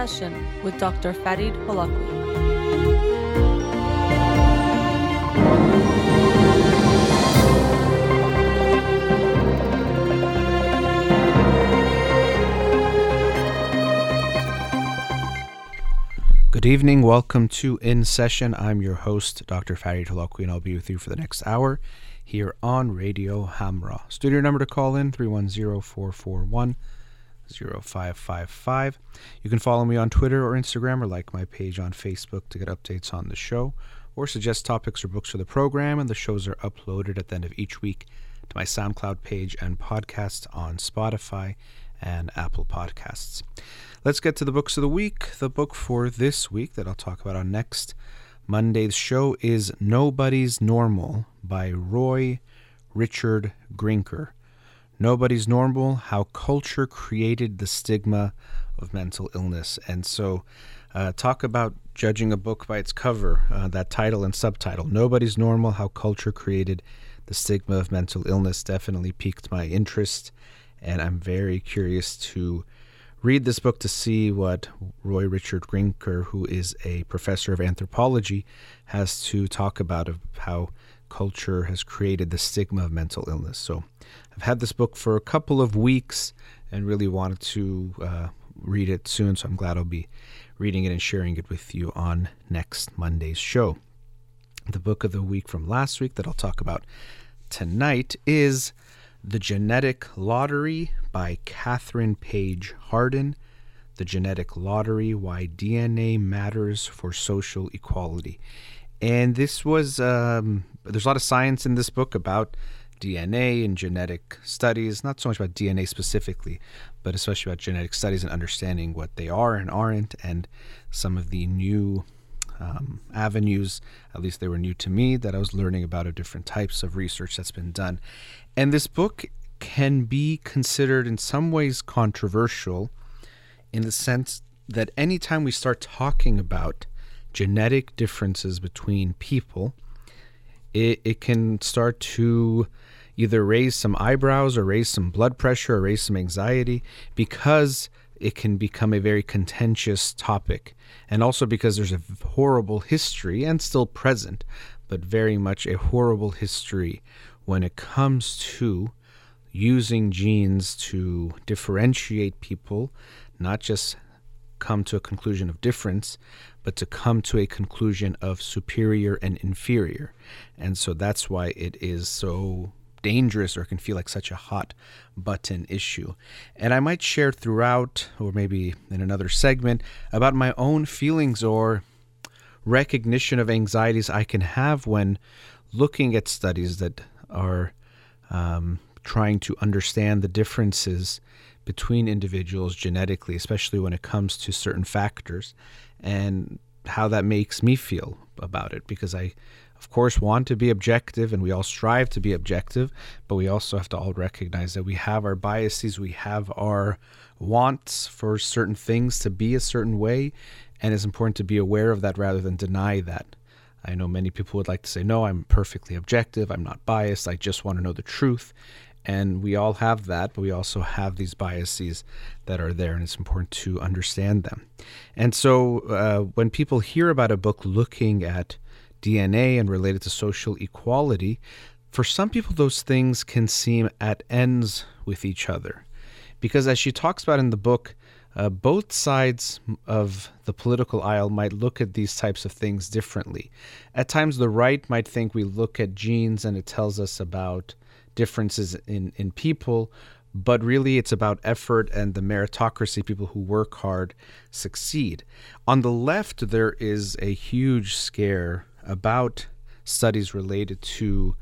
Session with Dr. Farid Holakouee. Good evening. Welcome to In Session. I'm your host, Dr. Farid Holakouee, and I'll be with you for the next hour here on Radio Hamrah. Studio number to call in 310 441 0555. You can follow me on Twitter or Instagram or like my page on Facebook to get updates on the show or suggest topics or books for the program. And the shows are uploaded at the end of each week to my SoundCloud page and podcast on Spotify and Apple Podcasts. Let's get to the books of the week. The book for this week that I'll talk about on next Monday's show is Nobody's Normal by Roy Richard Grinker. Nobody's Normal How Culture Created the Stigma of Mental Illness. And so, uh, talk about judging a book by its cover, uh, that title and subtitle. Nobody's Normal How Culture Created the Stigma of Mental Illness definitely piqued my interest. And I'm very curious to read this book to see what Roy Richard Grinker, who is a professor of anthropology, has to talk about of how culture has created the stigma of mental illness. So I've had this book for a couple of weeks and really wanted to uh, read it soon. So I'm glad I'll be reading it and sharing it with you on next Monday's show. The book of the week from last week that I'll talk about tonight is The Genetic Lottery by Kathryn Paige Harden. The Genetic Lottery Why DNA Matters for Social Equality. And this was, um, there's a lot of science in this book about DNA and genetic studies, not so much about DNA specifically, but especially about genetic studies and understanding what they are and aren't, and some of the new um, avenues, at least they were new to me, that I was learning about of different types of research that's been done. And this book can be considered in some ways controversial in the sense that anytime we start talking about genetic differences between people, it, it can start to either raise some eyebrows or raise some blood pressure or raise some anxiety because it can become a very contentious topic. And also because there's a horrible history and still present, but very much a horrible history when it comes to using genes to differentiate people, not just come to a conclusion of difference, but to come to a conclusion of superior and inferior. And so that's why it is so dangerous or can feel like such a hot button issue. And I might share throughout, or maybe in another segment, about my own feelings or recognition of anxieties I can have when looking at studies that are um, trying to understand the differences between individuals genetically, especially when it comes to certain factors, and how that makes me feel about it. Because I of course, want to be objective and we all strive to be objective, but we also have to all recognize that we have our biases, we have our wants for certain things to be a certain way, and it's important to be aware of that rather than deny that. I know many people would like to say, No, I'm perfectly objective, I'm not biased, I just want to know the truth. And we all have that, but we also have these biases that are there, and it's important to understand them. And so uh, when people hear about a book looking at DNA and related to social equality, for some people, those things can seem at ends with each other. Because as she talks about in the book, uh, both sides of the political aisle might look at these types of things differently. At times, the right might think we look at genes and it tells us about differences in, in people, but really it's about effort and the meritocracy. People who work hard succeed. On the left, there is a huge scare about studies related to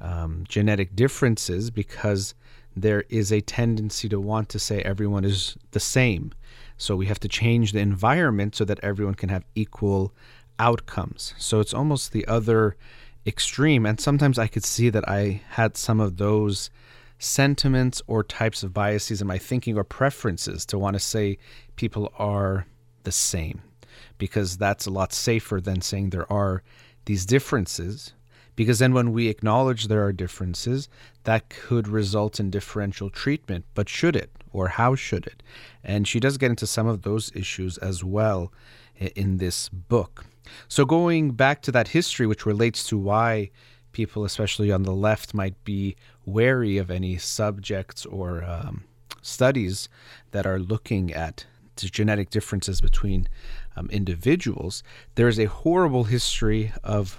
um, genetic differences because there is a tendency to want to say everyone is the same. So we have to change the environment so that everyone can have equal outcomes. So it's almost the other extreme. And sometimes I could see that I had some of those sentiments or types of biases in my thinking or preferences to want to say people are the same because that's a lot safer than saying there are these differences. Because then, when we acknowledge there are differences, that could result in differential treatment. But should it? or how should it? And she does get into some of those issues as well in this book. So, going back to that history, which relates to why people, especially on the left, might be wary of any subjects or um, studies that are looking at genetic differences between um, individuals, there is a horrible history of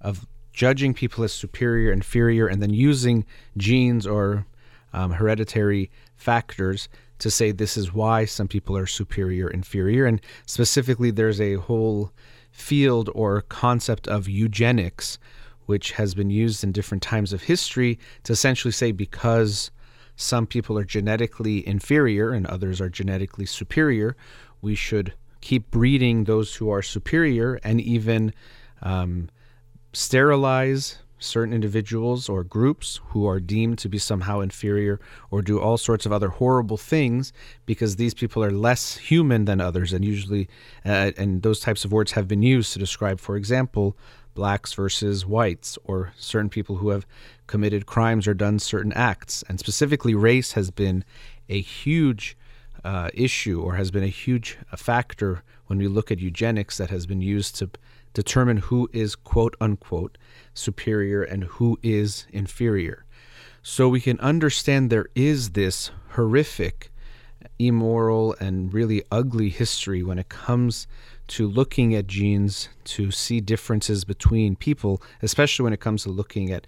of judging people as superior, inferior, and then using genes or um, hereditary factors to say this is why some people are superior, inferior, and specifically, there's a whole field or concept of eugenics, which has been used in different times of history to essentially say because some people are genetically inferior and others are genetically superior, we should keep breeding those who are superior and even um, sterilize certain individuals or groups who are deemed to be somehow inferior or do all sorts of other horrible things because these people are less human than others. And usually uh, and those types of words have been used to describe for example blacks versus whites or certain people who have committed crimes or done certain acts. And specifically race has been a huge uh, issue or has been a huge factor when we look at eugenics that has been used to determine who is quote unquote superior and who is inferior. So we can understand there is this horrific, immoral, and really ugly history when it comes to looking at genes to see differences between people, especially when it comes to looking at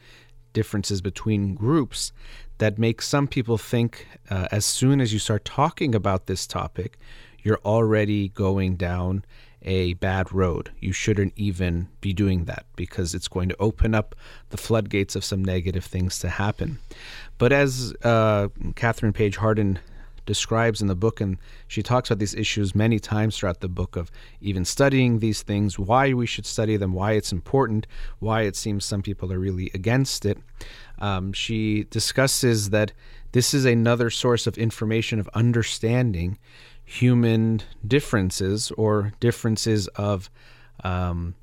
differences between groups that make some people think uh, as soon as you start talking about this topic, you're already going down a bad road. You shouldn't even be doing that because it's going to open up the floodgates of some negative things to happen. But as uh, Kathryn Paige Harden describes in the book, and she talks about these issues many times throughout the book of even studying these things, why we should study them, why it's important, why it seems some people are really against it. Um, she discusses that this is another source of information, of understanding human differences or differences of um,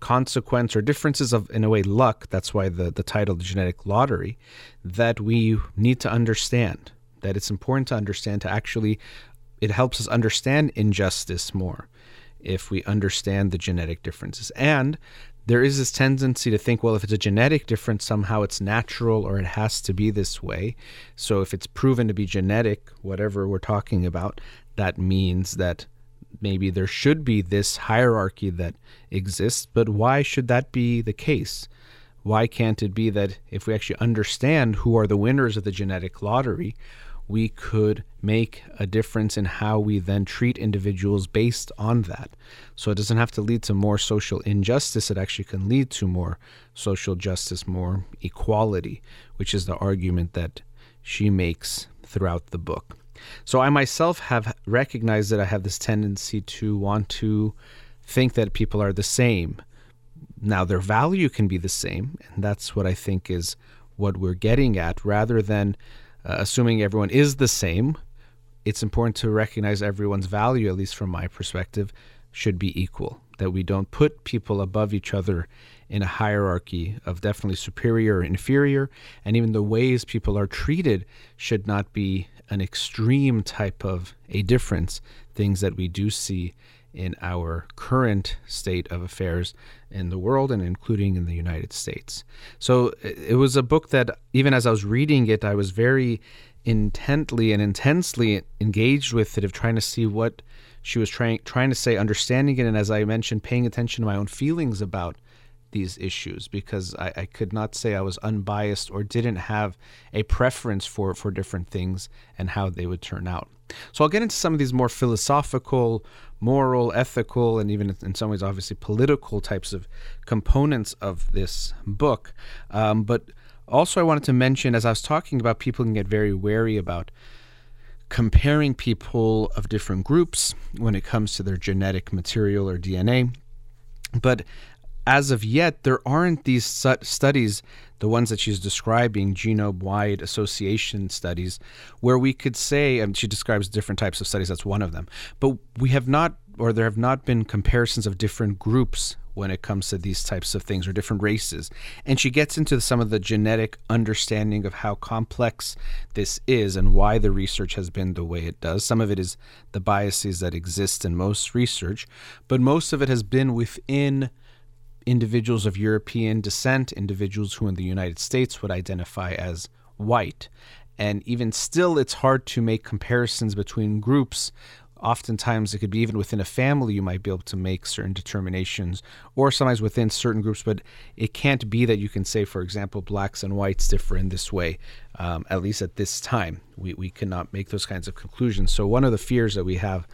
consequence or differences of, in a way, luck. That's why the, the title, The Genetic Lottery, that we need to understand. That it's important to understand to actually, it helps us understand injustice more if we understand the genetic differences. And there is this tendency to think, well, if it's a genetic difference, somehow it's natural or it has to be this way. So if it's proven to be genetic, whatever we're talking about, that means that maybe there should be this hierarchy that exists. But why should that be the case? Why can't it be that if we actually understand who are the winners of the genetic lottery, we could make a difference in how we then treat individuals based on that. So it doesn't have to lead to more social injustice, it actually can lead to more social justice, more equality, which is the argument that she makes throughout the book. So I myself have recognized that I have this tendency to want to think that people are the same. Now, their value can be the same, and that's what I think is what we're getting at, rather than uh, assuming everyone is the same, it's important to recognize everyone's value, at least from my perspective, should be equal. That we don't put people above each other in a hierarchy of definitely superior or inferior. And even the ways people are treated should not be an extreme type of a difference, things that we do see in our current state of affairs in the world and including in the United States. So it was a book that, even as I was reading it, I was very intently and intensely engaged with it, of trying to see what she was trying trying to say, understanding it, and as I mentioned, paying attention to my own feelings about these issues because I, I, could not say I was unbiased or didn't have a preference for, for different things and how they would turn out. So I'll get into some of these more philosophical, moral, ethical, and even in some ways, obviously, political types of components of this book. Um, but also, I wanted to mention, as I was talking about, people can get very wary about comparing people of different groups when it comes to their genetic material or DNA. But as of yet, there aren't these studies, the ones that she's describing, genome wide association studies, where we could say, and she describes different types of studies, that's one of them, but we have not or there have not been comparisons of different groups when it comes to these types of things or different races. And she gets into some of the genetic understanding of how complex this is and why the research has been the way it does. Some of it is the biases that exist in most research, but most of it has been within individuals of European descent, individuals who in the United States would identify as white. And even still, it's hard to make comparisons between groups. Oftentimes it could be even within a family you might be able to make certain determinations or sometimes within certain groups but it can't be that you can say for example blacks and whites differ in this way um, at least at this time. We, we cannot make those kinds of conclusions. So one of the fears that we have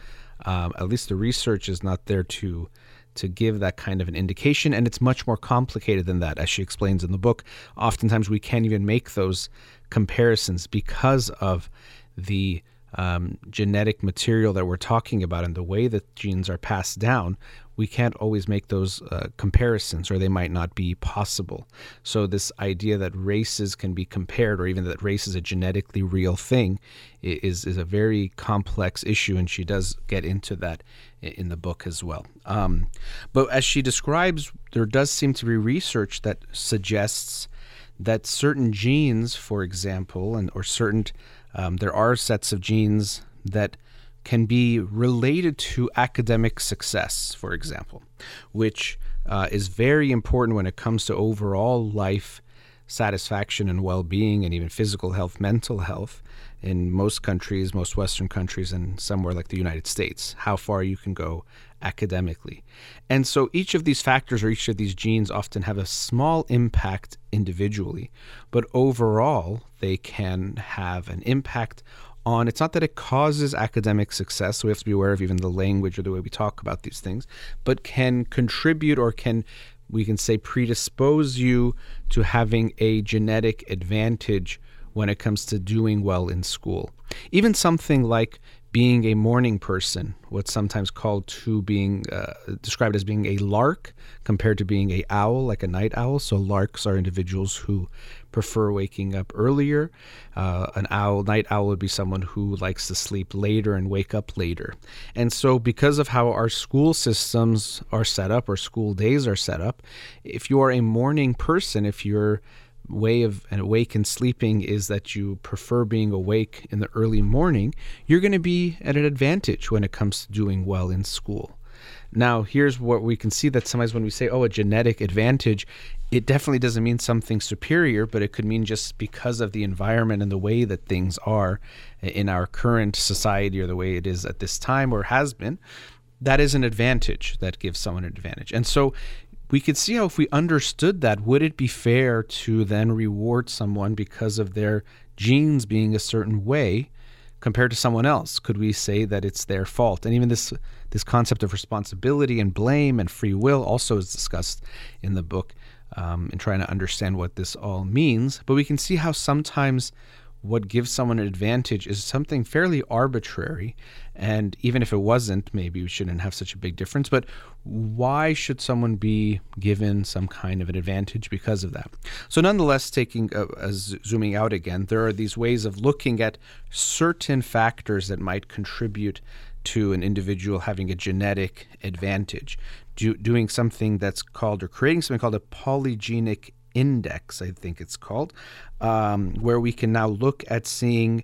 um, at least the research is not there to to give that kind of an indication and it's much more complicated than that as she explains in the book. Oftentimes we can't even make those comparisons because of the um, genetic material that we're talking about and the way that genes are passed down, we can't always make those uh, comparisons or they might not be possible. So, this idea that races can be compared or even that race is a genetically real thing is, is a very complex issue, and she does get into that in the book as well. Um, but as she describes, there does seem to be research that suggests that certain genes, for example, and or certain um, there are sets of genes that can be related to academic success, for example, which uh, is very important when it comes to overall life satisfaction and well being, and even physical health, mental health in most countries, most Western countries, and somewhere like the United States, how far you can go academically. And so each of these factors or each of these genes often have a small impact individually, but overall they can have an impact on. It's not that it causes academic success. So we have to be aware of even the language or the way we talk about these things. But can contribute or can we can say predispose you to having a genetic advantage when it comes to doing well in school. Even something like being a morning person, what's sometimes called to being uh, described as being a lark compared to being a owl, like a night owl. So larks are individuals who prefer waking up earlier. Uh, an owl, night owl, would be someone who likes to sleep later and wake up later. And so, because of how our school systems are set up, or school days are set up, if you are a morning person, if you're way of an awake and sleeping is that you prefer being awake in the early morning, you're going to be at an advantage when it comes to doing well in school. Now, here's what we can see that sometimes when we say, oh, a genetic advantage, it definitely doesn't mean something superior, but it could mean just because of the environment and the way that things are in our current society or the way it is at this time or has been, that is an advantage that gives someone an advantage. And so we could see how if we understood that, would it be fair to then reward someone because of their genes being a certain way compared to someone else? Could we say that it's their fault? And even this this concept of responsibility and blame and free will also is discussed in the book um, in trying to understand what this all means. But we can see how sometimes what gives someone an advantage is something fairly arbitrary. And even if it wasn't, maybe we shouldn't have such a big difference. But why should someone be given some kind of an advantage because of that? So, nonetheless, taking uh, as zooming out again, there are these ways of looking at certain factors that might contribute to an individual having a genetic advantage. Do, doing something that's called, or creating something called a polygenic index, I think it's called, um, where we can now look at seeing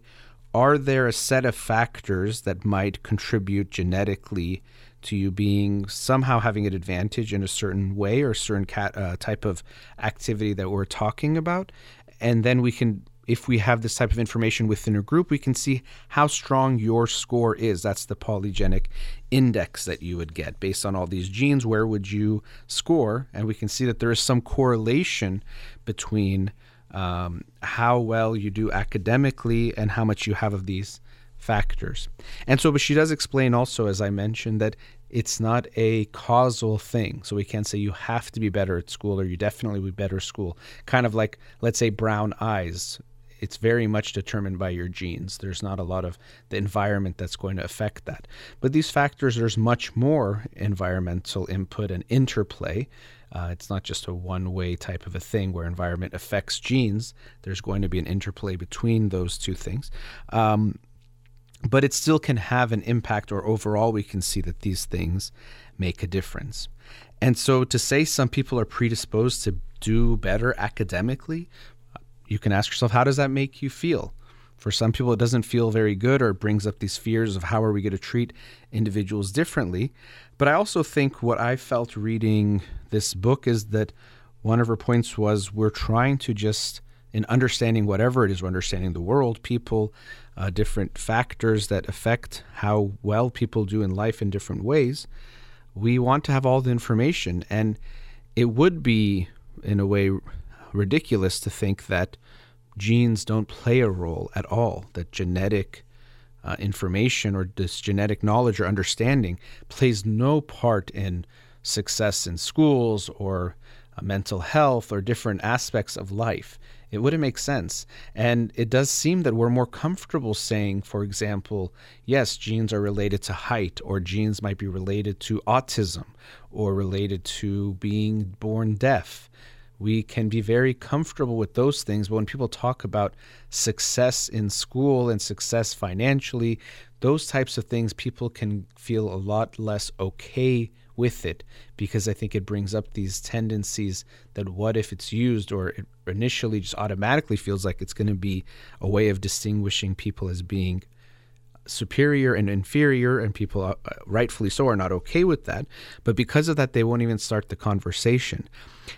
are there a set of factors that might contribute genetically to you being somehow having an advantage in a certain way or certain cat, uh, type of activity that we're talking about? And then we can if we have this type of information within a group, we can see how strong your score is. That's the polygenic index that you would get based on all these genes. Where would you score? And we can see that there is some correlation between um, how well you do academically and how much you have of these factors. And so, but she does explain also, as I mentioned, that it's not a causal thing. So we can't say you have to be better at school or you definitely would be better at school. Kind of like, let's say, brown eyes it's very much determined by your genes. There's not a lot of the environment that's going to affect that. But these factors, there's much more environmental input and interplay. Uh, it's not just a one way type of a thing where environment affects genes. There's going to be an interplay between those two things. Um, but it still can have an impact, or overall, we can see that these things make a difference. And so to say some people are predisposed to do better academically, you can ask yourself, how does that make you feel? For some people, it doesn't feel very good or it brings up these fears of how are we going to treat individuals differently. But I also think what I felt reading this book is that one of her points was we're trying to just, in understanding whatever it is, we're understanding the world, people, uh, different factors that affect how well people do in life in different ways. We want to have all the information. And it would be, in a way, ridiculous to think that genes don't play a role at all, that genetic uh, information or this genetic knowledge or understanding plays no part in success in schools or uh, mental health or different aspects of life. It wouldn't make sense. And it does seem that we're more comfortable saying, for example, yes, genes are related to height, or genes might be related to autism, or related to being born deaf. We can be very comfortable with those things. But when people talk about success in school and success financially, those types of things, people can feel a lot less okay with it because I think it brings up these tendencies that what if it's used or it initially just automatically feels like it's going to be a way of distinguishing people as being superior and inferior, and people, uh, rightfully so, are not okay with that. But because of that, they won't even start the conversation.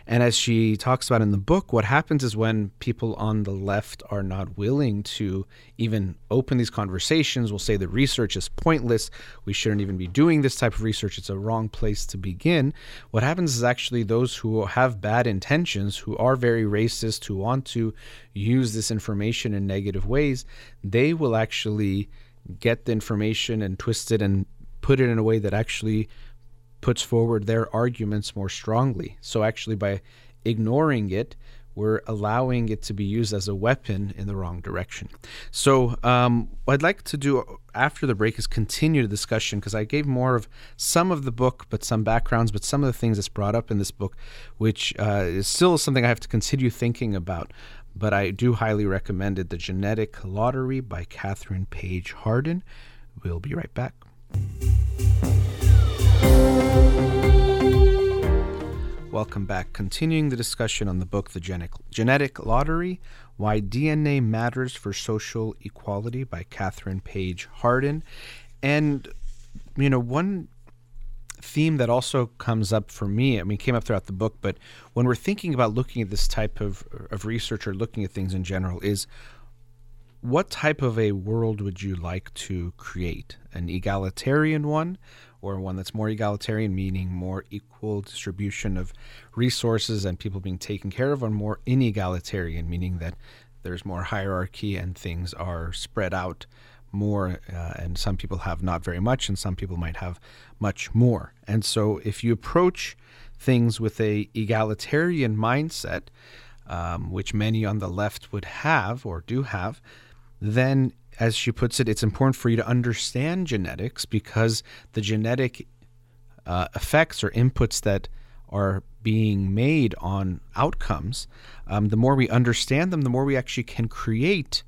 And as she talks about in the book, what happens is when people on the left are not willing to even open these conversations, will say the research is pointless. We shouldn't even be doing this type of research. It's a wrong place to begin. What happens is actually those who have bad intentions, who are very racist, who want to use this information in negative ways, they will actually get the information and twist it and put it in a way that actually puts forward their arguments more strongly. So, actually, by ignoring it, we're allowing it to be used as a weapon in the wrong direction. So, um, what I'd like to do after the break is continue the discussion because I gave more of some of the book, but some backgrounds, but some of the things that's brought up in this book, which uh, is still something I have to continue thinking about but I do highly recommend it The Genetic Lottery by Kathryn Paige Harden. We'll be right back. Welcome back. Continuing the discussion on the book The Genetic, Genetic Lottery Why DNA Matters for Social Equality by Kathryn Paige Harden. And, you know, one theme that also comes up for me, I mean, came up throughout the book, but when we're thinking about looking at this type of, of research or looking at things in general, is what type of a world would you like to create? An egalitarian one, or one that's more egalitarian, meaning more equal distribution of resources and people being taken care of, or more inegalitarian, meaning that there's more hierarchy and things are spread out more, uh, and some people have not very much, and some people might have much more. And so, if you approach things with a egalitarian mindset, um, which many on the left would have or do have, then, as she puts it, it's important for you to understand genetics because the genetic uh, effects or inputs that are being made on outcomes, um, the more we understand them, the more we actually can create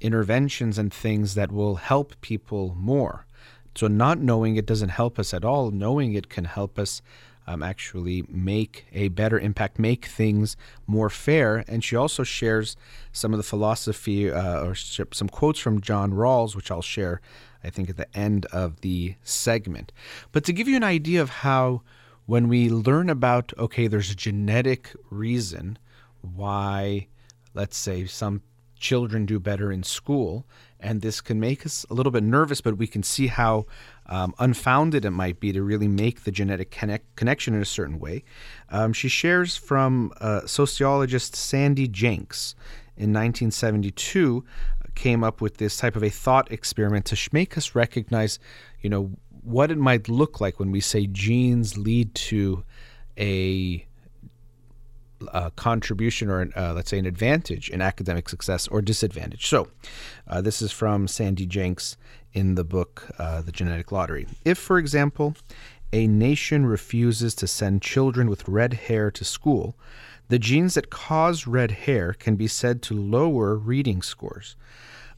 interventions and things that will help people more. So, not knowing it doesn't help us at all. Knowing it can help us um, actually make a better impact, make things more fair. And she also shares some of the philosophy uh, or some quotes from John Rawls, which I'll share, I think, at the end of the segment. But to give you an idea of how, when we learn about, okay, there's a genetic reason why, let's say, some children do better in school. And this can make us a little bit nervous, but we can see how um, unfounded it might be to really make the genetic connect- connection in a certain way. Um, she shares from uh, sociologist Sandy Jencks in 1972 came up with this type of a thought experiment to make us recognize, you know, what it might look like when we say genes lead to a uh, contribution or, uh, let's say, an advantage in academic success or disadvantage. So, uh, this is from Sandy Jencks in the book uh, The Genetic Lottery. If, for example, a nation refuses to send children with red hair to school, the genes that cause red hair can be said to lower reading scores.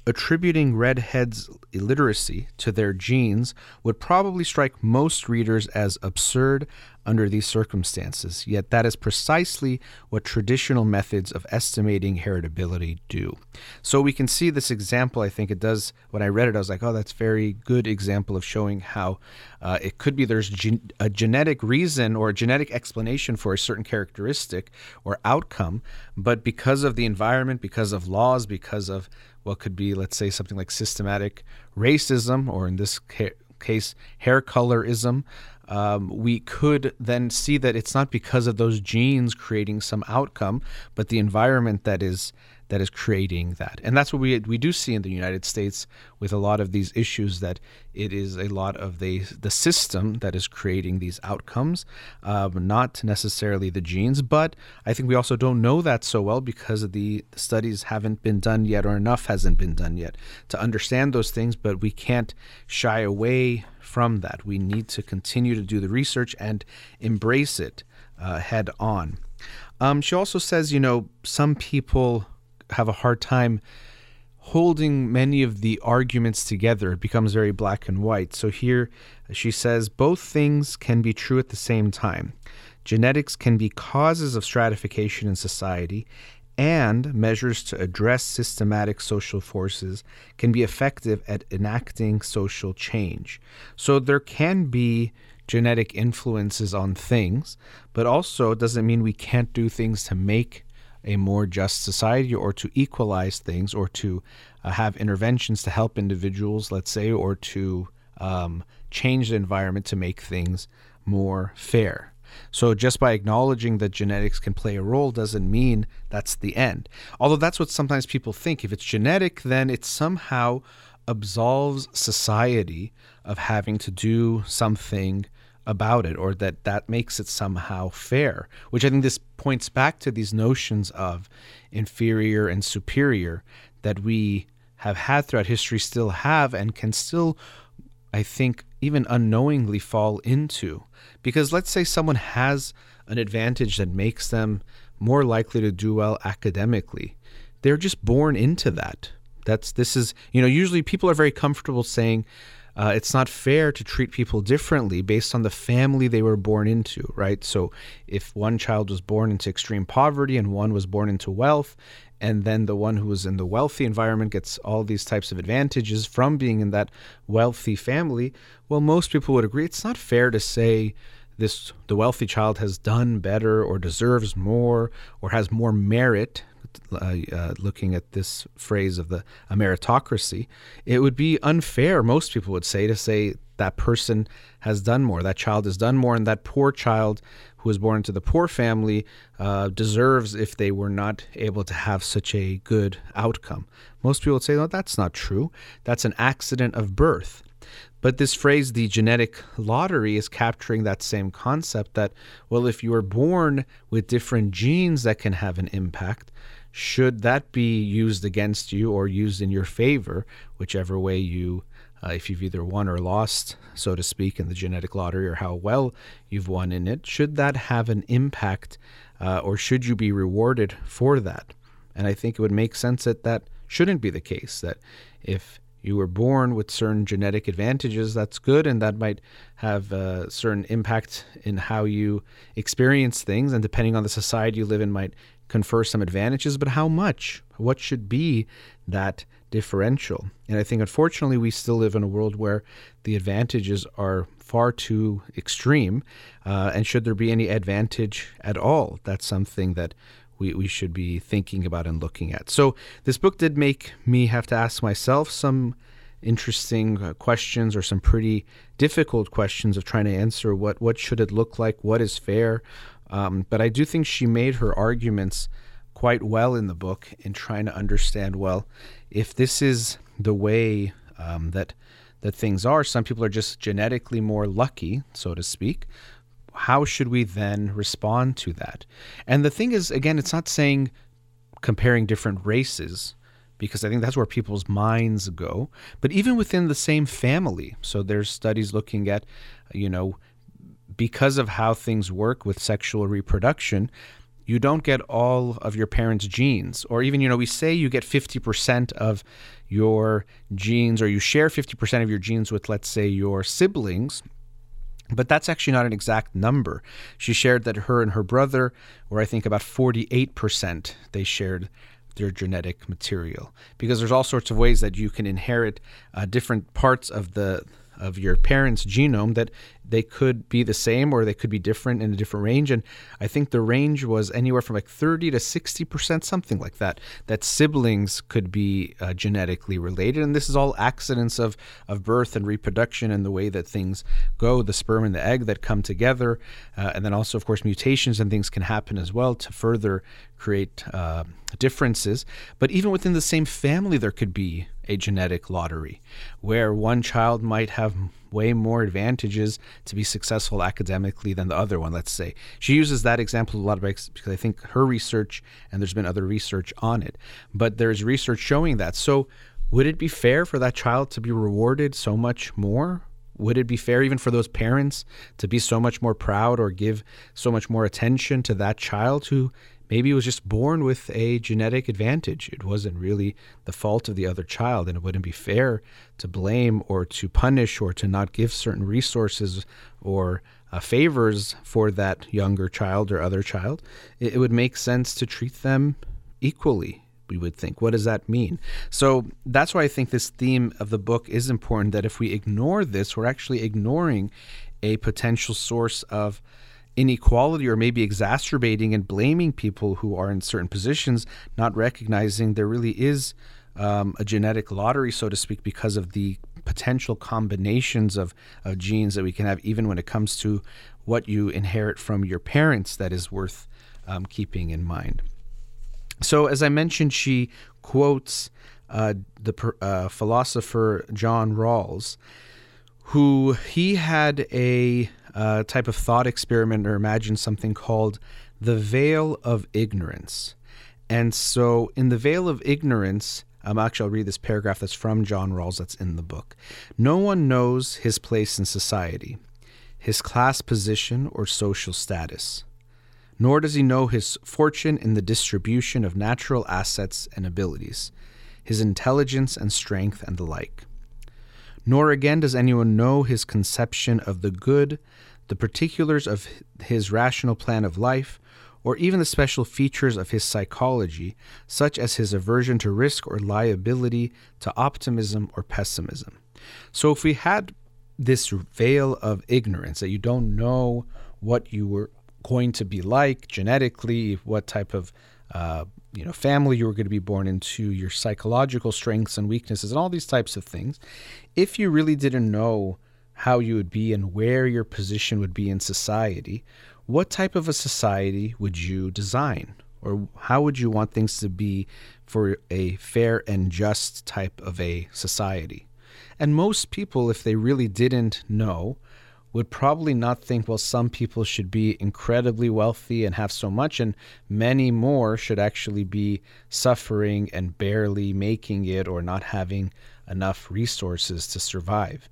Attributing redheads' illiteracy to their genes would probably strike most readers as absurd under these circumstances, yet that is precisely what traditional methods of estimating heritability do. So we can see this example. I think it does. When I read it, I was like, oh, that's very good example of showing how uh, it could be there's gen- a genetic reason or a genetic explanation for a certain characteristic or outcome, but because of the environment, because of laws, because of what could be, let's say, something like systematic racism, or in this ca- case, hair colorism, um, we could then see that it's not because of those genes creating some outcome, but the environment that is that is creating that. And that's what we we do see in the United States with a lot of these issues that it is a lot of the the system that is creating these outcomes, um, not necessarily the genes. But I think we also don't know that so well because the, studies haven't been done yet, or enough hasn't been done yet to understand those things. But we can't shy away from that. We need to continue to do the research and embrace it uh, head on. Um, she also says, you know, some people have a hard time holding many of the arguments together. It becomes very black and white. So here she says both things can be true at the same time. Genetics can be causes of stratification in society, and measures to address systematic social forces can be effective at enacting social change. So there can be genetic influences on things, but also it doesn't mean we can't do things to make a more just society or to equalize things or to uh, have interventions to help individuals, let's say, or to um, change the environment to make things more fair. So just by acknowledging that genetics can play a role doesn't mean that's the end. Although that's what sometimes people think. If it's genetic, then it somehow absolves society of having to do something about it or that that makes it somehow fair which i think this points back to these notions of inferior and superior that we have had throughout history still have and can still i think even unknowingly fall into. Because let's say someone has an advantage that makes them more likely to do well academically they're just born into that. That's this is you know usually people are very comfortable saying uh, it's not fair to treat people differently based on the family they were born into, right? So if one child was born into extreme poverty and one was born into wealth, and then the one who was in the wealthy environment gets all these types of advantages from being in that wealthy family, well, most people would agree it's not fair to say this the wealthy child has done better or deserves more or has more merit uh, uh, looking at this phrase of the meritocracy, it would be unfair, most people would say, to say that person has done more, that child has done more, and that poor child who was born into the poor family uh, deserves if they were not able to have such a good outcome. Most people would say, no, that's not true. That's an accident of birth. But this phrase, the genetic lottery, is capturing that same concept that, well, if you are born with different genes that can have an impact, should that be used against you or used in your favor, whichever way you, uh, if you've either won or lost, so to speak, in the genetic lottery, or how well you've won in it, should that have an impact uh, or should you be rewarded for that? And I think it would make sense that that shouldn't be the case, that if you were born with certain genetic advantages, that's good, and that might have a certain impact in how you experience things. And depending on the society you live in, might confer some advantages, but how much? What should be that differential? And I think, unfortunately, we still live in a world where the advantages are far too extreme. Uh, and should there be any advantage at all, that's something that we, we should be thinking about and looking at. So, this book did make me have to ask myself some interesting uh, questions or some pretty difficult questions of trying to answer what, what should it look like, what is fair, um, but I do think she made her arguments quite well in the book in trying to understand well, if this is the way um, that that things are, some people are just genetically more lucky, so to speak. How should we then respond to that? And the thing is, again, it's not saying comparing different races because I think that's where people's minds go. But even within the same family, so there's studies looking at, you know, because of how things work with sexual reproduction, you don't get all of your parents' genes. Or even, you know, we say you get 50% of your genes, or you share 50% of your genes with, let's say, your siblings. But that's actually not an exact number. She shared that her and her brother were, I think, about 48% they shared their genetic material. Because there's all sorts of ways that you can inherit uh, different parts of the of your parents' genome that they could be the same or they could be different in a different range. And I think the range was anywhere from like 30 to 60%, something like that, that siblings could be uh, genetically related. And this is all accidents of, of birth and reproduction and the way that things go, the sperm and the egg that come together. Uh, and then also, of course, mutations and things can happen as well to further create uh, differences. But even within the same family, there could be a genetic lottery where one child might have way more advantages to be successful academically than the other one, let's say. She uses that example a lot because I think her research, and there's been other research on it, but there's research showing that. So, would it be fair for that child to be rewarded so much more? Would it be fair even for those parents to be so much more proud or give so much more attention to that child who maybe it was just born with a genetic advantage. It wasn't really the fault of the other child, and it wouldn't be fair to blame or to punish or to not give certain resources or uh, favors for that younger child or other child. It, it would make sense to treat them equally. We would think. What does that mean? So that's why I think this theme of the book is important. That if we ignore this, we're actually ignoring a potential source of inequality or maybe exacerbating and blaming people who are in certain positions, not recognizing there really is um, a genetic lottery, so to speak, because of the potential combinations of, of genes that we can have, even when it comes to what you inherit from your parents, that is worth um, keeping in mind. So, as I mentioned, she quotes uh, the uh, philosopher John Rawls, who he had a uh, type of thought experiment or imagine something called the veil of ignorance. And so, in the veil of ignorance, um, actually, I'll read this paragraph that's from John Rawls that's in the book. No one knows his place in society, his class position, or social status. Nor does he know his fortune in the distribution of natural assets and abilities, his intelligence and strength, and the like. Nor again does anyone know his conception of the good, the particulars of his rational plan of life, or even the special features of his psychology, such as his aversion to risk or liability to optimism or pessimism. So, if we had this veil of ignorance that you don't know what you were going to be like genetically, what type of uh, you know family you were going to be born into, your psychological strengths and weaknesses, and all these types of things. If you really didn't know how you would be and where your position would be in society, what type of a society would you design? Or how would you want things to be for a fair and just type of a society? And most people, if they really didn't know, would probably not think, well, some people should be incredibly wealthy and have so much, and many more should actually be suffering and barely making it or not having enough resources to survive.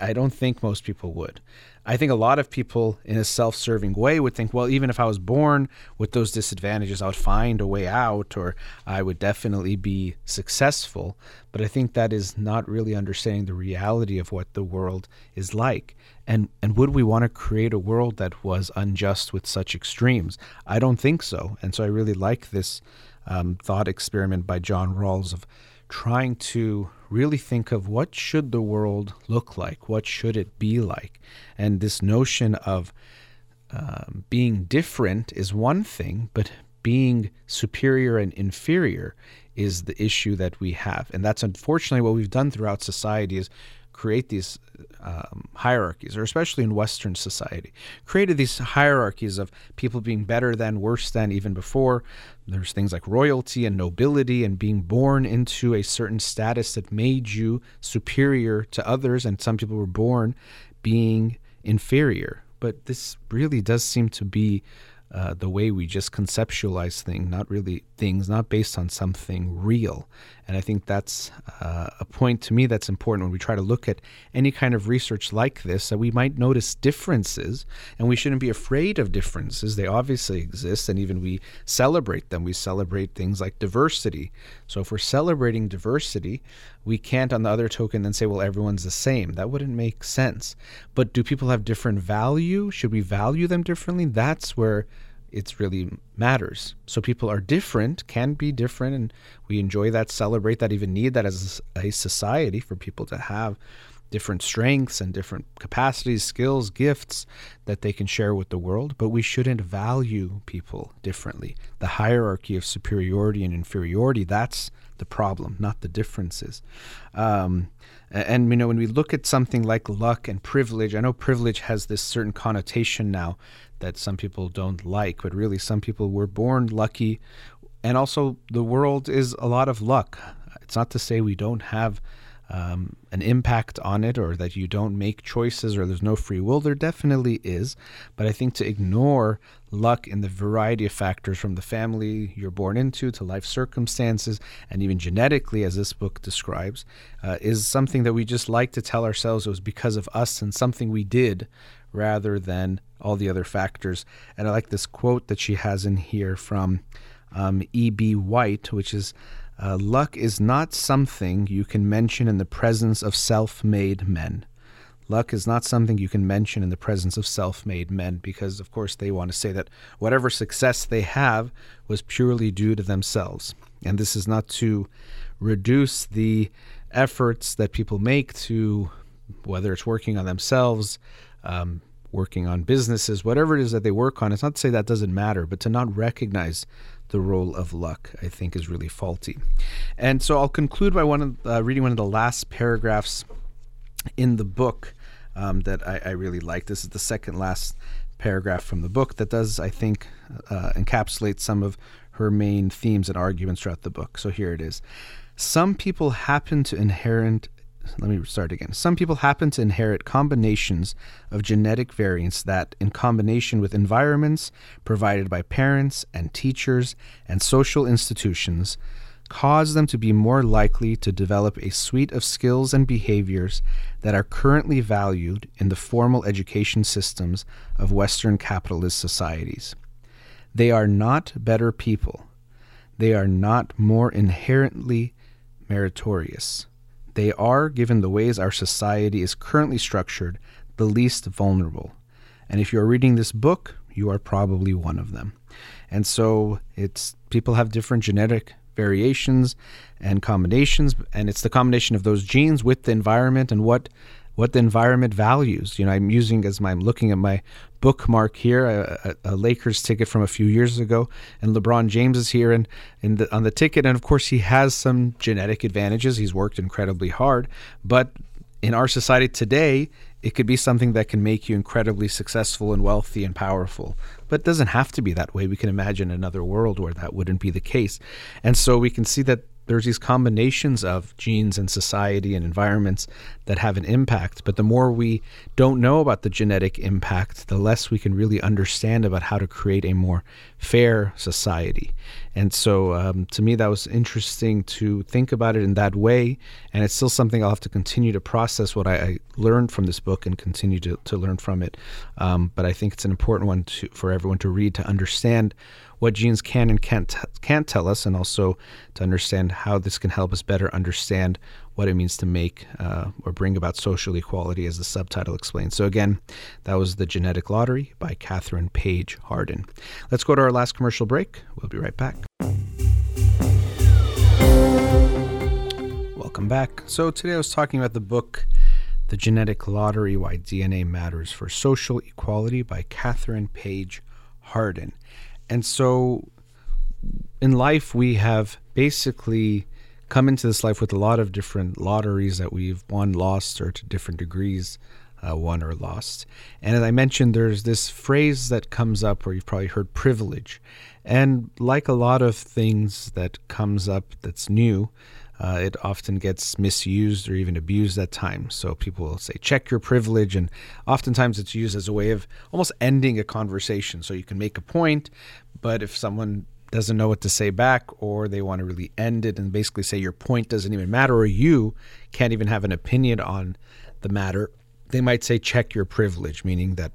I don't think most people would. I think a lot of people, in a self serving way, would think, well, even if I was born with those disadvantages, I would find a way out or I would definitely be successful. But I think that is not really understanding the reality of what the world is like. And, and would we want to create a world that was unjust with such extremes? I don't think so. And so I really like this um, thought experiment by John Rawls of trying to really think of what should the world look like what should it be like? And this notion of um, being different is one thing but being superior and inferior is the issue that we have. And that's unfortunately what we've done throughout society is create these um, hierarchies, or especially in Western society, created these hierarchies of people being better than, worse than, even before. There's things like royalty and nobility and being born into a certain status that made you superior to others, and some people were born being inferior. But this really does seem to be uh, the way we just conceptualize things, not really things, not based on something real. And I think that's uh, a point to me that's important when we try to look at any kind of research like this, that we might notice differences, and we shouldn't be afraid of differences. They obviously exist, and even we celebrate them. We celebrate things like diversity. So if we're celebrating diversity, we can't, on the other token, then say, well, everyone's the same. That wouldn't make sense. But do people have different value? Should we value them differently? That's where it really matters. So people are different, can be different, and we enjoy that, celebrate that, even need that as a society for people to have different strengths and different capacities, skills, gifts that they can share with the world. But we shouldn't value people differently. The hierarchy of superiority and inferiority, that's the problem, not the differences. Um, and you know, when we look at something like luck and privilege, I know privilege has this certain connotation now that some people don't like, but really some people were born lucky. And also, the world is a lot of luck. It's not to say we don't have um, an impact on it or that you don't make choices or there's no free will. There definitely is. But I think to ignore luck in the variety of factors from the family you're born into to life circumstances and even genetically, as this book describes, uh, is something that we just like to tell ourselves it was because of us and something we did rather than all the other factors. And I like this quote that she has in here from um, E.B. White, which is uh, Luck is not something you can mention in the presence of self made men. Luck is not something you can mention in the presence of self made men because, of course, they want to say that whatever success they have was purely due to themselves. And this is not to reduce the efforts that people make to, whether it's working on themselves, um, working on businesses, whatever it is that they work on. It's not to say that doesn't matter, but to not recognize the role of luck, I think, is really faulty. And so I'll conclude by one of, uh, reading one of the last paragraphs in the book um, that I, I, really like. This is the second last paragraph from the book that does, I think, uh, encapsulate some of her main themes and arguments throughout the book. So here it is. Some people happen to inherit let me start again. Some people happen to inherit combinations of genetic variants that, in combination with environments provided by parents and teachers and social institutions, cause them to be more likely to develop a suite of skills and behaviors that are currently valued in the formal education systems of Western capitalist societies. They are not better people. They are not more inherently meritorious. They are, given the ways our society is currently structured, the least vulnerable. And if you're reading this book, you are probably one of them. And so it's people have different genetic variations and combinations, and it's the combination of those genes with the environment and what what the environment values. You know, I'm using as I'm looking at my bookmark here a, a, Lakers ticket from a few years ago, and LeBron James is here and, and the, on the ticket, and of course he has some genetic advantages. He's worked incredibly hard, but in our society today, it could be something that can make you incredibly successful and wealthy and powerful. But it doesn't have to be that way. We can imagine another world where that wouldn't be the case. And so we can see that there's these combinations of genes and society and environments that have an impact. But the more we don't know about the genetic impact, the less we can really understand about how to create a more fair society. And so um, to me, that was interesting to think about it in that way. And it's still something I'll have to continue to process what I, I learned from this book and continue to, to learn from it. Um, but I think it's an important one to, for everyone to read to understand what genes can and can't can't tell us, and also to understand how this can help us better understand what it means to make uh, or bring about social equality, as the subtitle explains. So again, that was the Genetic Lottery by Kathryn Paige Harden. Let's go to our last commercial break. We'll be right back. Welcome back. So today I was talking about the book. The Genetic Lottery Why DNA Matters for Social Equality by Kathryn Paige Harden. And so in life, we have basically come into this life with a lot of different lotteries that we've won, lost, or to different degrees uh, won or lost. And as I mentioned, there's this phrase that comes up where you've probably heard privilege. And like a lot of things that comes up that's new, uh, it often gets misused or even abused at times. So people will say, check your privilege. And oftentimes it's used as a way of almost ending a conversation. So you can make a point, but if someone doesn't know what to say back or they want to really end it and basically say your point doesn't even matter or you can't even have an opinion on the matter, they might say, check your privilege, meaning that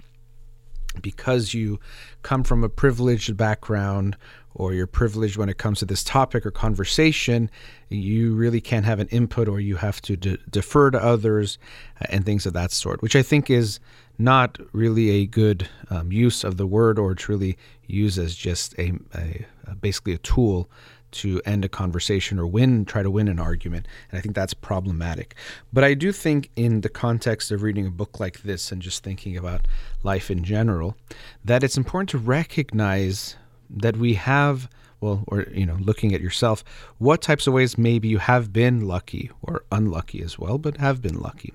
because you come from a privileged background or you're privileged when it comes to this topic or conversation, you really can't have an input or you have to de- defer to others uh, and things of that sort, which I think is not really a good um, use of the word or it's really used as just a, a, a basically a tool to end a conversation or win, try to win an argument. And I think that's problematic. But I do think, in the context of reading a book like this and just thinking about life in general, that it's important to recognize that we have well or you know looking at yourself what types of ways maybe you have been lucky or unlucky as well but have been lucky.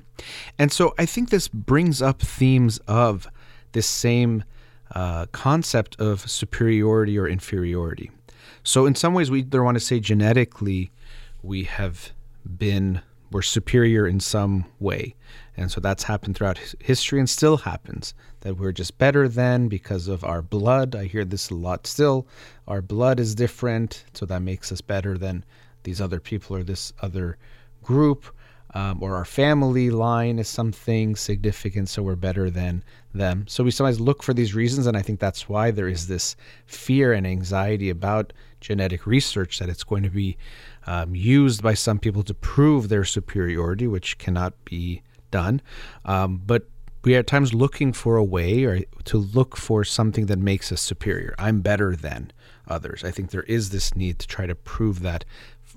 And so i think this brings up themes of this same uh, concept of superiority or inferiority. So in some ways, we either want to say genetically we have been we're superior in some way, and so that's happened throughout history and still happens that we're just better than because of our blood. I hear this a lot still. Our blood is different, so that makes us better than these other people or this other group um, or our family line is something significant, so we're better than them. So we sometimes look for these reasons, and I think that's why there is this fear and anxiety about genetic research that it's going to be um, used by some people to prove their superiority, which cannot be done. Um, but we are at times looking for a way or to look for something that makes us superior. I'm better than others. I think there is this need to try to prove that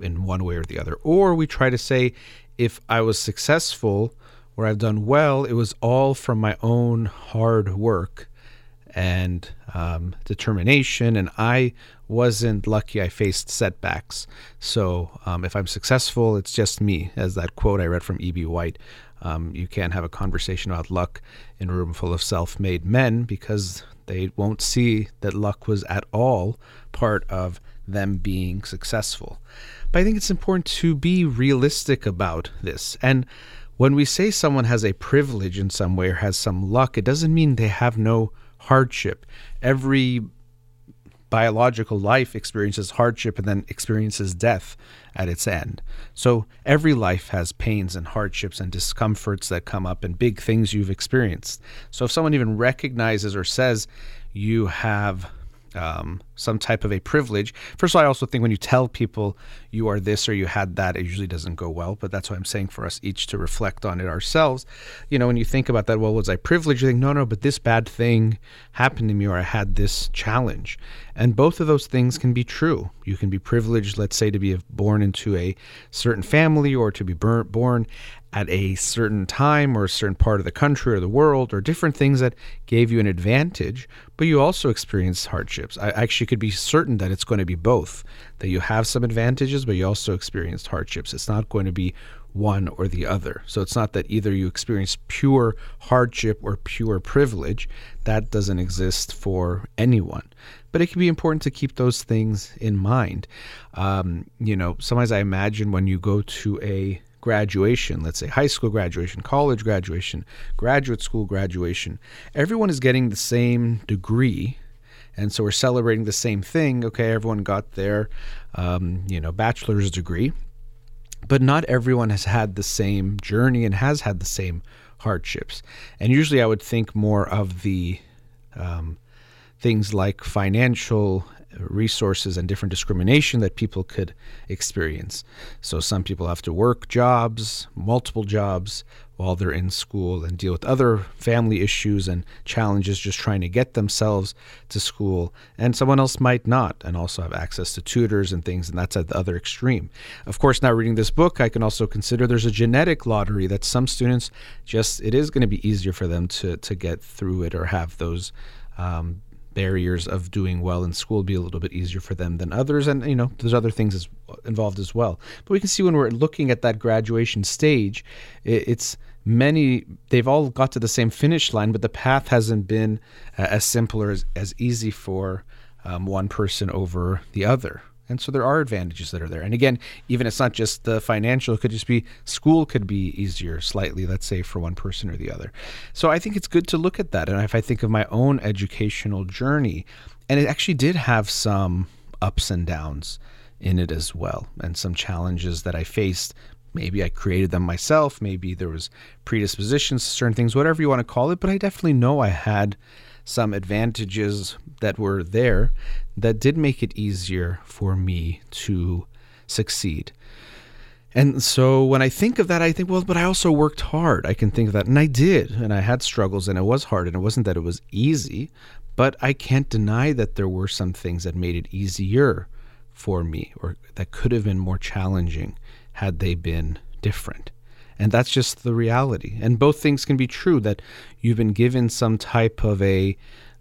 in one way or the other. Or we try to say, if I was successful or I've done well, it was all from my own hard work and um, determination, and I wasn't lucky. I faced setbacks. So um, if I'm successful, it's just me, as that quote I read from E.B. White. Um, you can't have a conversation about luck in a room full of self made men because they won't see that luck was at all part of them being successful. But I think it's important to be realistic about this. And when we say someone has a privilege in some way or has some luck, it doesn't mean they have no hardship. Every biological life experiences hardship and then experiences death at its end. So every life has pains and hardships and discomforts that come up and big things you've experienced. So if someone even recognizes or says you have um, some type of a privilege. First of all, I also think when you tell people you are this or you had that, it usually doesn't go well. But that's why I'm saying for us each to reflect on it ourselves. You know, when you think about that, well, was I privileged? You think, no, no, but this bad thing happened to me or I had this challenge. And both of those things can be true. You can be privileged, let's say, to be born into a certain family or to be born at a certain time or a certain part of the country or the world or different things that gave you an advantage, but you also experience hardships. I actually could be certain that it's going to be both, that you have some advantages, but you also experienced hardships. It's not going to be one or the other. So it's not that either you experience pure hardship or pure privilege. That doesn't exist for anyone. But it can be important to keep those things in mind. Um, you know, sometimes I imagine when you go to a graduation, let's say high school graduation, college graduation, graduate school graduation, everyone is getting the same degree. And so we're celebrating the same thing. Okay, everyone got their, um, you know, bachelor's degree, but not everyone has had the same journey and has had the same hardships. And usually, I would think more of the um, things like financial resources and different discrimination that people could experience. So some people have to work jobs, multiple jobs, while they're in school and deal with other family issues and challenges just trying to get themselves to school. And someone else might not and also have access to tutors and things, and that's at the other extreme. Of course, now reading this book, I can also consider there's a genetic lottery that some students just, it is going to be easier for them to, to get through it or have those. Um, barriers of doing well in school be a little bit easier for them than others and you know there's other things as, involved as well. But we can see when we're looking at that graduation stage it, it's many they've all got to the same finish line but the path hasn't been uh, as simple or as, as easy for um, one person over the other And so there are advantages that are there. And again, even it's not just the financial, it could just be school could be easier slightly, let's say, for one person or the other. So I think it's good to look at that. And if I think of my own educational journey, and it actually did have some ups and downs in it as well, and some challenges that I faced. Maybe I created them myself. Maybe there was predispositions to certain things, whatever you want to call it. But I definitely know I had some advantages that were there that did make it easier for me to succeed. And so when I think of that, I think, well, but I also worked hard. I can think of that. And I did. And I had struggles and it was hard. And it wasn't that it was easy, but I can't deny that there were some things that made it easier for me or that could have been more challenging had they been different. And that's just the reality. And both things can be true that you've been given some type of a,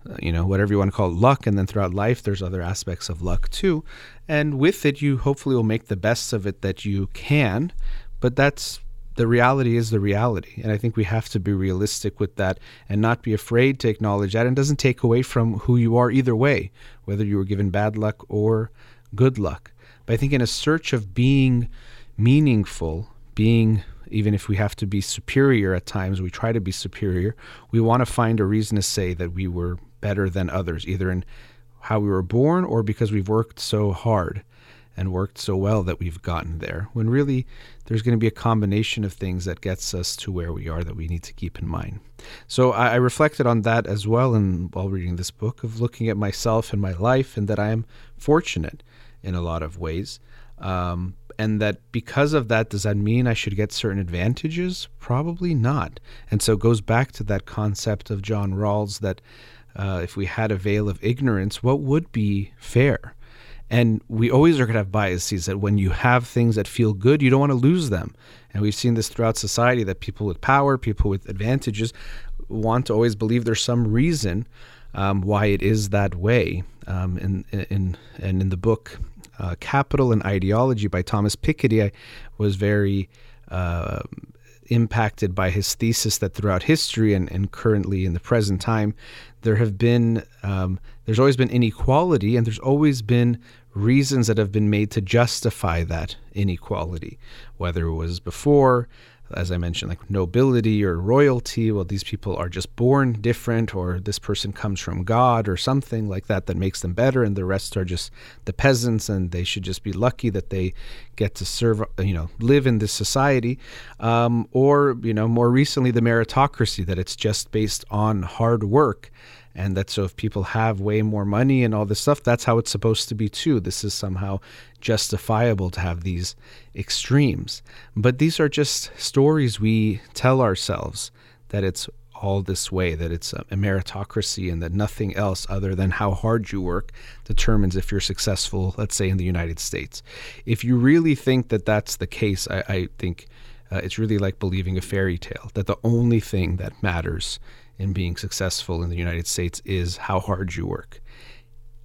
Uh, you know, whatever you want to call it, luck. And then throughout life, there's other aspects of luck too. And with it, you hopefully will make the best of it that you can. But that's the reality is the reality. And I think we have to be realistic with that and not be afraid to acknowledge that. And doesn't take away from who you are either way, whether you were given bad luck or good luck. But I think in a search of being meaningful, being even if we have to be superior at times, we try to be superior. We want to find a reason to say that we were better than others, either in how we were born or because we've worked so hard and worked so well that we've gotten there. When really there's going to be a combination of things that gets us to where we are that we need to keep in mind. So I, I reflected on that as well in while reading this book of looking at myself and my life and that I am fortunate in a lot of ways. Um, and that because of that, does that mean I should get certain advantages? Probably not. And so it goes back to that concept of John Rawls that uh, if we had a veil of ignorance, what would be fair? And we always are going to have biases that when you have things that feel good, you don't want to lose them. And we've seen this throughout society that people with power, people with advantages, want to always believe there's some reason um, why it is that way. Um, in, in, and in the book, uh, Capital and Ideology by Thomas Piketty, I was very uh, impacted by his thesis that throughout history and, and currently in the present time, there have been um, there's always been inequality and there's always been reasons that have been made to justify that inequality, whether it was before as I mentioned, like nobility or royalty. Well, these people are just born different, or this person comes from God, or something like that that makes them better, and the rest are just the peasants, and they should just be lucky that they get to serve, you know, live in this society. Um, or, you know, more recently, the meritocracy that it's just based on hard work and that so if people have way more money and all this stuff that's how it's supposed to be too. This is somehow justifiable to have these extremes. But these are just stories we tell ourselves that it's all this way that it's a meritocracy and that nothing else other than how hard you work determines if you're successful let's say in the united states. If you really think that that's the case i, I think uh, it's really like believing a fairy tale that the only thing that matters in being successful in the United States is how hard you work.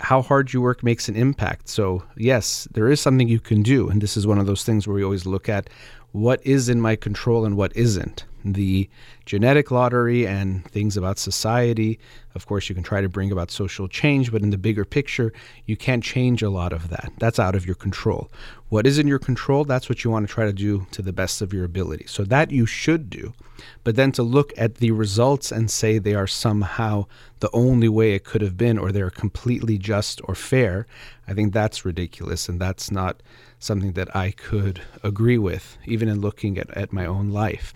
How hard you work makes an impact. So, yes, there is something you can do. And this is one of those things where we always look at what is in my control and what isn't the genetic lottery and things about society. Of course, you can try to bring about social change, but in the bigger picture, you can't change a lot of that. That's out of your control. What is in your control, that's what you want to try to do to the best of your ability. So that you should do. But then to look at the results and say they are somehow the only way it could have been or they're completely just or fair, I think that's ridiculous and that's not something that I could agree with, even in looking at, at my own life.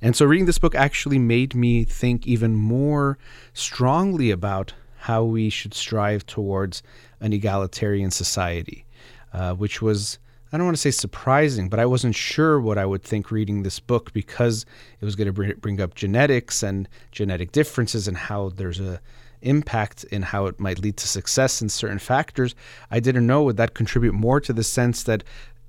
And so, reading this book actually made me think even more strongly about how we should strive towards an egalitarian society, uh, which was. I don't want to say surprising, but I wasn't sure what I would think reading this book because it was going to bring up genetics and genetic differences and how there's a impact in how it might lead to success in certain factors, I didn't know would that contribute more to the sense that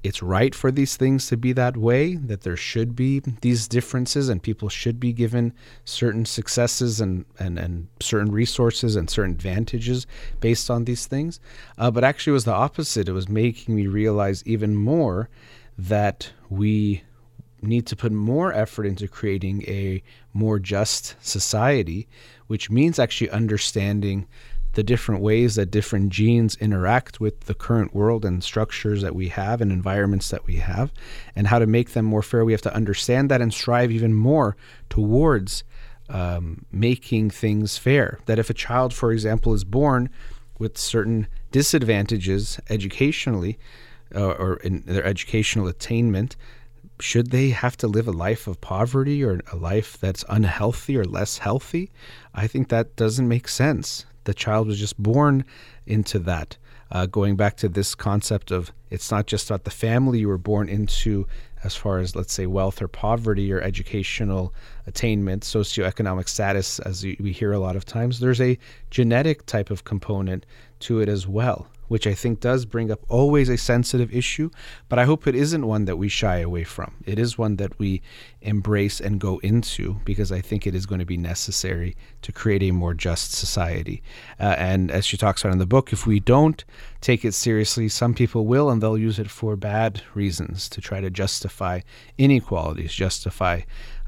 it's right for these things to be that way, that there should be these differences and people should be given certain successes and, and, and certain resources and certain advantages based on these things. Uh, but actually, it was the opposite. It was making me realize even more that we need to put more effort into creating a more just society, which means actually understanding the different ways that different genes interact with the current world and structures that we have and environments that we have, and how to make them more fair. We have to understand that and strive even more towards um, making things fair. That if a child, for example, is born with certain disadvantages educationally uh, or in their educational attainment, should they have to live a life of poverty or a life that's unhealthy or less healthy? I think that doesn't make sense. The child was just born into that. Uh, going back to this concept of it's not just about the family you were born into, as far as, let's say, wealth or poverty or educational attainment, socioeconomic status, as we hear a lot of times, there's a genetic type of component to it as well which I think does bring up always a sensitive issue, but I hope it isn't one that we shy away from. It is one that we embrace and go into because I think it is going to be necessary to create a more just society. Uh, and as she talks about in the book, if we don't take it seriously, some people will, and they'll use it for bad reasons to try to justify inequalities, justify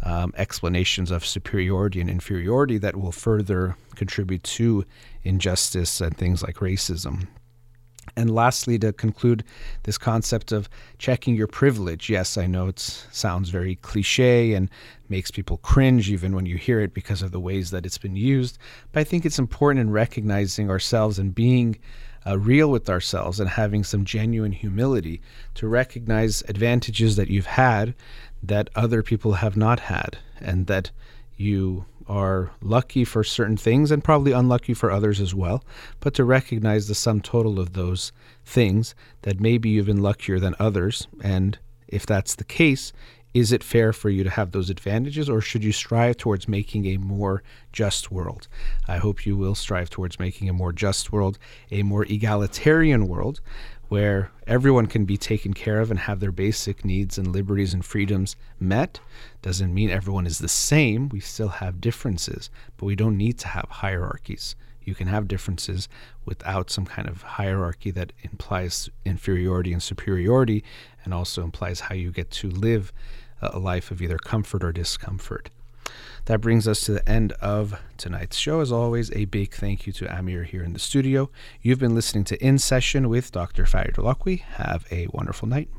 um, explanations of superiority and inferiority that will further contribute to injustice and things like racism. And lastly, to conclude this concept of checking your privilege. Yes, I know it sounds very cliche and makes people cringe even when you hear it because of the ways that it's been used. But I think it's important in recognizing ourselves and being uh, real with ourselves and having some genuine humility to recognize advantages that you've had that other people have not had and that you are lucky for certain things and probably unlucky for others as well, but to recognize the sum total of those things that maybe you've been luckier than others. And if that's the case, is it fair for you to have those advantages or should you strive towards making a more just world? I hope you will strive towards making a more just world, a more egalitarian world where everyone can be taken care of and have their basic needs and liberties and freedoms met. Doesn't mean everyone is the same. We still have differences, but we don't need to have hierarchies. You can have differences without some kind of hierarchy that implies inferiority and superiority and also implies how you get to live a life of either comfort or discomfort. That brings us to the end of tonight's show. As always, a big thank you to Amir here in the studio. You've been listening to In Session with Dr. Farid Holakouee. Have a wonderful night.